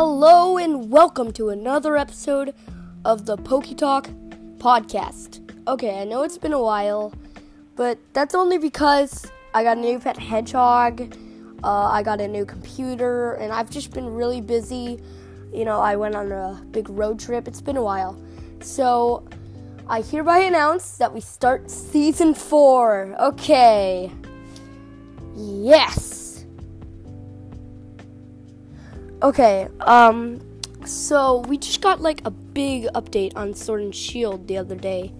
Hello and welcome to another episode of the Poke Talk podcast. Okay, I know it's been a while, but that's only because I got a new pet hedgehog, uh, I got a new computer, and I've just been really busy. You know, I went on a big road trip. It's been a while. So, I hereby announce that we start season four. Okay. Yes. Okay, um, so we just got like a big update on Sword and Shield the other day.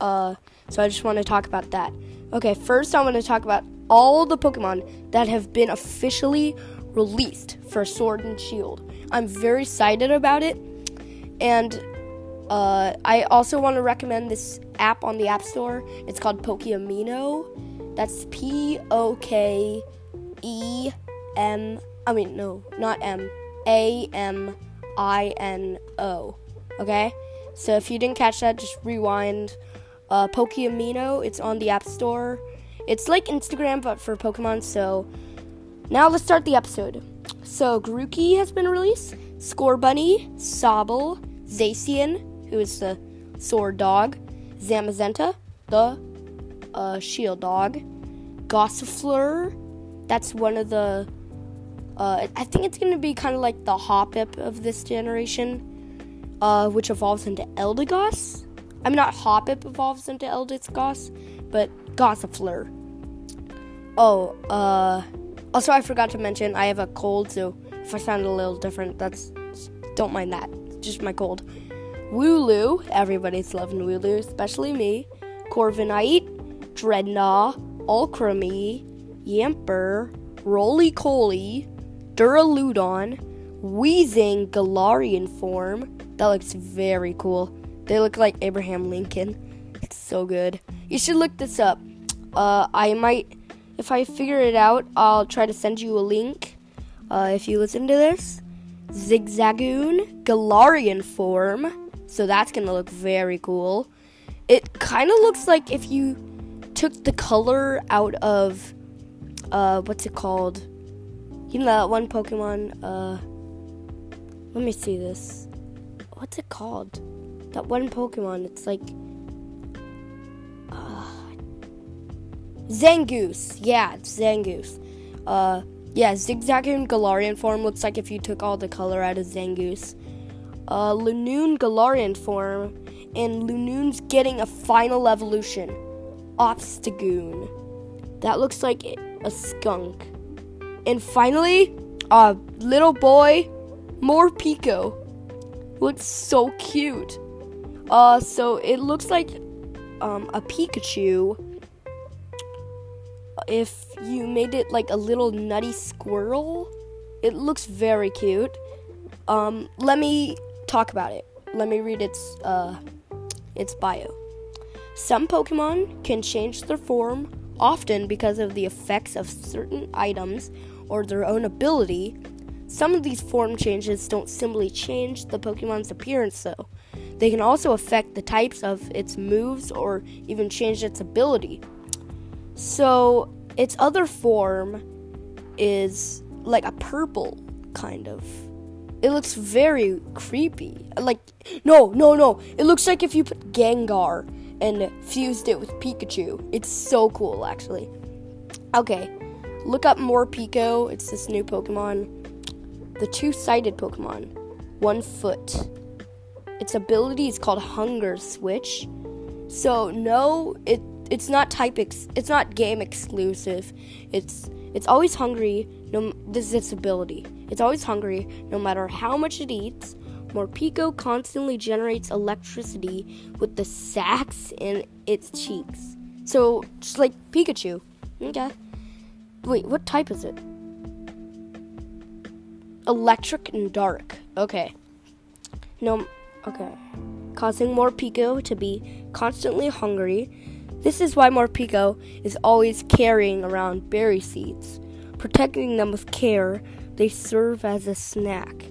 Uh, so I just want to talk about that. Okay, first I want to talk about all the Pokemon that have been officially released for Sword and Shield. I'm very excited about it, and uh, I also want to recommend this app on the App Store. It's called Pokeamino. That's P O K E M. I mean, no, not M. A M I N O. Okay? So if you didn't catch that, just rewind. Uh, Pokeamino, it's on the App Store. It's like Instagram, but for Pokemon. So now let's start the episode. So Grookey has been released. Scorbunny, Sobble, Zacian, who is the sword dog, Zamazenta, the uh, shield dog, Gossifleur, that's one of the. Uh, I think it's going to be kind of like the Hoppip of this generation, uh, which evolves into Eldegoss. I mean, not Hoppip evolves into Eldegoss, but Gossifleur. Oh, uh, also I forgot to mention I have a cold, so if I sound a little different, that's don't mind that. It's just my cold. Wooloo, everybody's loving Wooloo, especially me. Corviknight, Drednaw, Alcremie, Yamper, Rolycoly, Duraludon, Weezing Galarian form. That looks very cool. They look like Abraham Lincoln. It's so good. You should look this up. Uh, I might, if I figure it out, I'll try to send you a link. Uh, if you listen to this, Zigzagoon Galarian form. So that's gonna look very cool. It kind of looks like if you took the color out of, uh, what's it called? You know that one Pokemon. Uh, let me see this. What's it called? That one Pokemon. It's like Zangoose. Yeah, it's Zangoose. Uh, yeah, Zigzagoon Galarian form looks like if you took all the color out of Zangoose. Uh, Linoone Galarian form, and Linoone's getting a final evolution. Obstagoon. That looks like a skunk. And finally, uh, little boy, more Morpeko. Looks so cute. Uh, so it looks like um, a Pikachu if you made it like a little nutty squirrel. It looks very cute. Um, let me talk about it. Let me read its uh, its bio. Some Pokemon can change their form often because of the effects of certain items or their own ability. Some of these form changes don't simply change the Pokemon's appearance, though. They can also affect the types of its moves or even change its ability. So, its other form is like a purple kind of. It looks very creepy. Like, no, no, no. It looks like if you put Gengar and fused it with Pikachu. It's so cool, actually. Okay, look up Morpeko. It's this new Pokemon. The two sided Pokemon. One foot. Its ability is called Hunger Switch. So, no, it it's not type ex- it's not game exclusive. It's it's always hungry. No, this is its ability. It's always hungry, no matter how much it eats. Morpeko constantly generates electricity with the sacs in its cheeks. So just like Pikachu. Okay. Wait, what type is it? Electric and dark. Okay. No. Okay. Causing Morpeko to be constantly hungry this is why Morpeko is always carrying around berry seeds. Protecting them with care, they serve as a snack.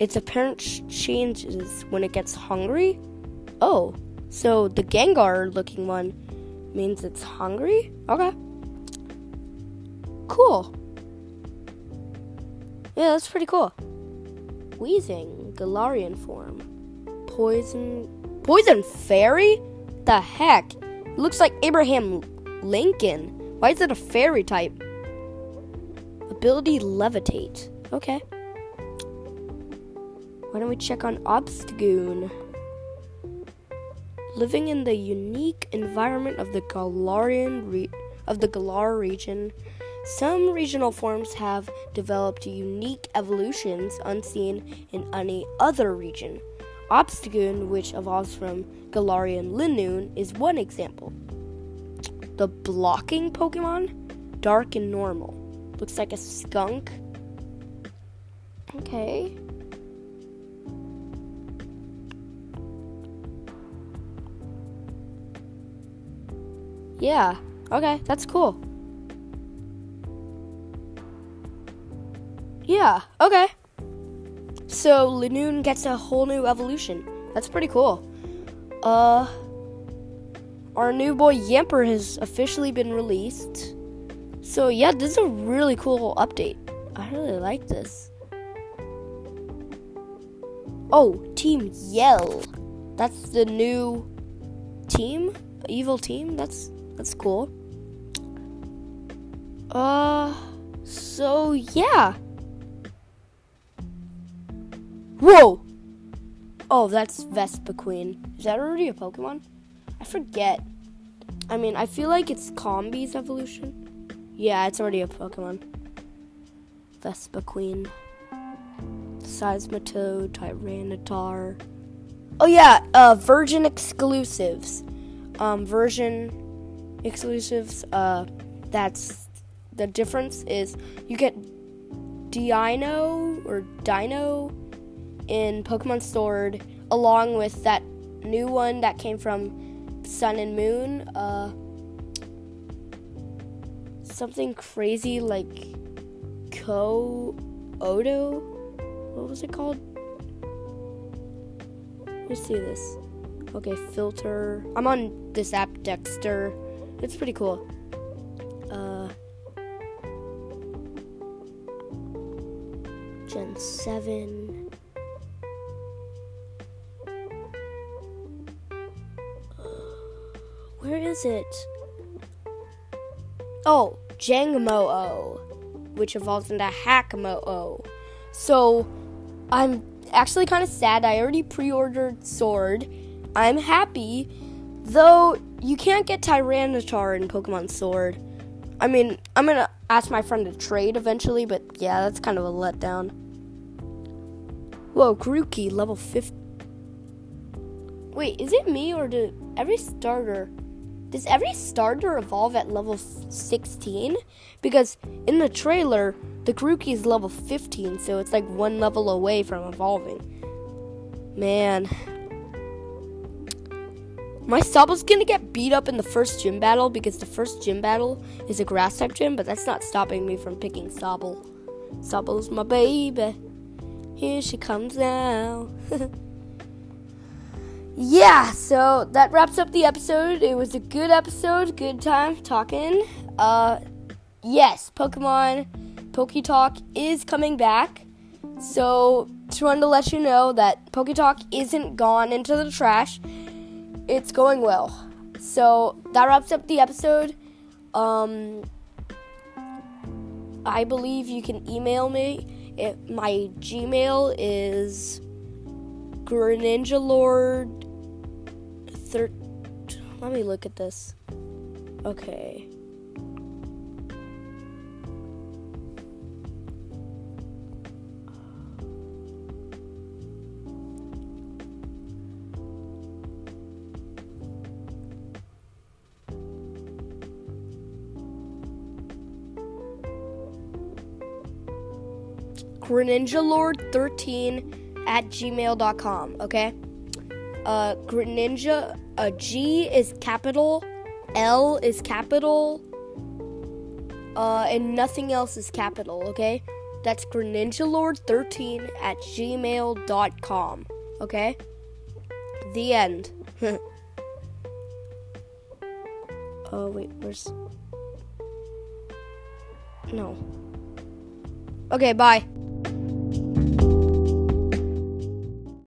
Its appearance changes when it gets hungry? Oh, so the Gengar looking one means it's hungry? Okay. Cool. Yeah, that's pretty cool. Weezing, Galarian form. Poison. Poison Fairy? The heck? looks like Abraham Lincoln. Why is it a fairy type? Ability Levitate. Okay. Why don't we check on Obstagoon? Living in the unique environment of the Galarian re- of the Galar region, some regional forms have developed unique evolutions unseen in any other region. Obstagoon, which evolves from Galarian Linoone, is one example. The blocking Pokemon, dark and normal. Looks like a skunk. Okay. Yeah, okay, that's cool. Yeah, okay. So Linoone gets a whole new evolution. That's pretty cool. Uh our new boy Yamper has officially been released. So yeah, this is a really cool update. I really like this. Oh, Team Yell. That's the new team? Evil team? That's that's cool. Uh so yeah. Whoa! Oh, that's Vespiquen. Is that already a Pokemon? I forget. I mean, I feel like it's Combee's evolution. Yeah, it's already a Pokemon. Vespiquen. Seismitoad, Tyranitar. Oh yeah, uh, Virgin exclusives. Um, version exclusives. Uh, that's the difference is you get Deino or Deino in Pokemon Sword, along with that new one that came from Sun and Moon. Uh, something crazy like Ko Odo. What was it called? Let's see this. Okay, filter. I'm on this app, Dexter. It's pretty cool. Uh, Gen 7. Where is it? Oh, Jangmo-o, which evolves into Hakamo-o. So, I'm actually kind of sad. I already pre ordered Sword. I'm happy, though you can't get Tyranitar in Pokemon Sword. I mean, I'm gonna ask my friend to trade eventually, but yeah, that's kind of a letdown. Whoa, Grookey, level 50. Wait, is it me or do every starter does every starter evolve at level 16? Because in the trailer, the Grookey is level 15, so it's like one level away from evolving. Man. My Sobble's gonna get beat up in the first gym battle because the first gym battle is a grass type gym, but that's not stopping me from picking Sobble. Sobble's my baby. Here she comes now. yeah, so that wraps up the episode. It was a good episode, good time talking. Uh, yes, Pokemon Poke Talk is coming back. So, just wanted to let you know that Poke Talk isn't gone into the trash. It's going well. So, that wraps up the episode. Um, I believe you can email me. It, my Gmail is Greninja Lord thir- let me look at this. Okay. Greninja Lord 13 at gmail.com, okay? uh, Greninja, uh, G is capital, L is capital, uh, and nothing else is capital, okay? That's greninjalord13 at gmail.com, okay? The end. oh, wait, where's. No. Okay, bye.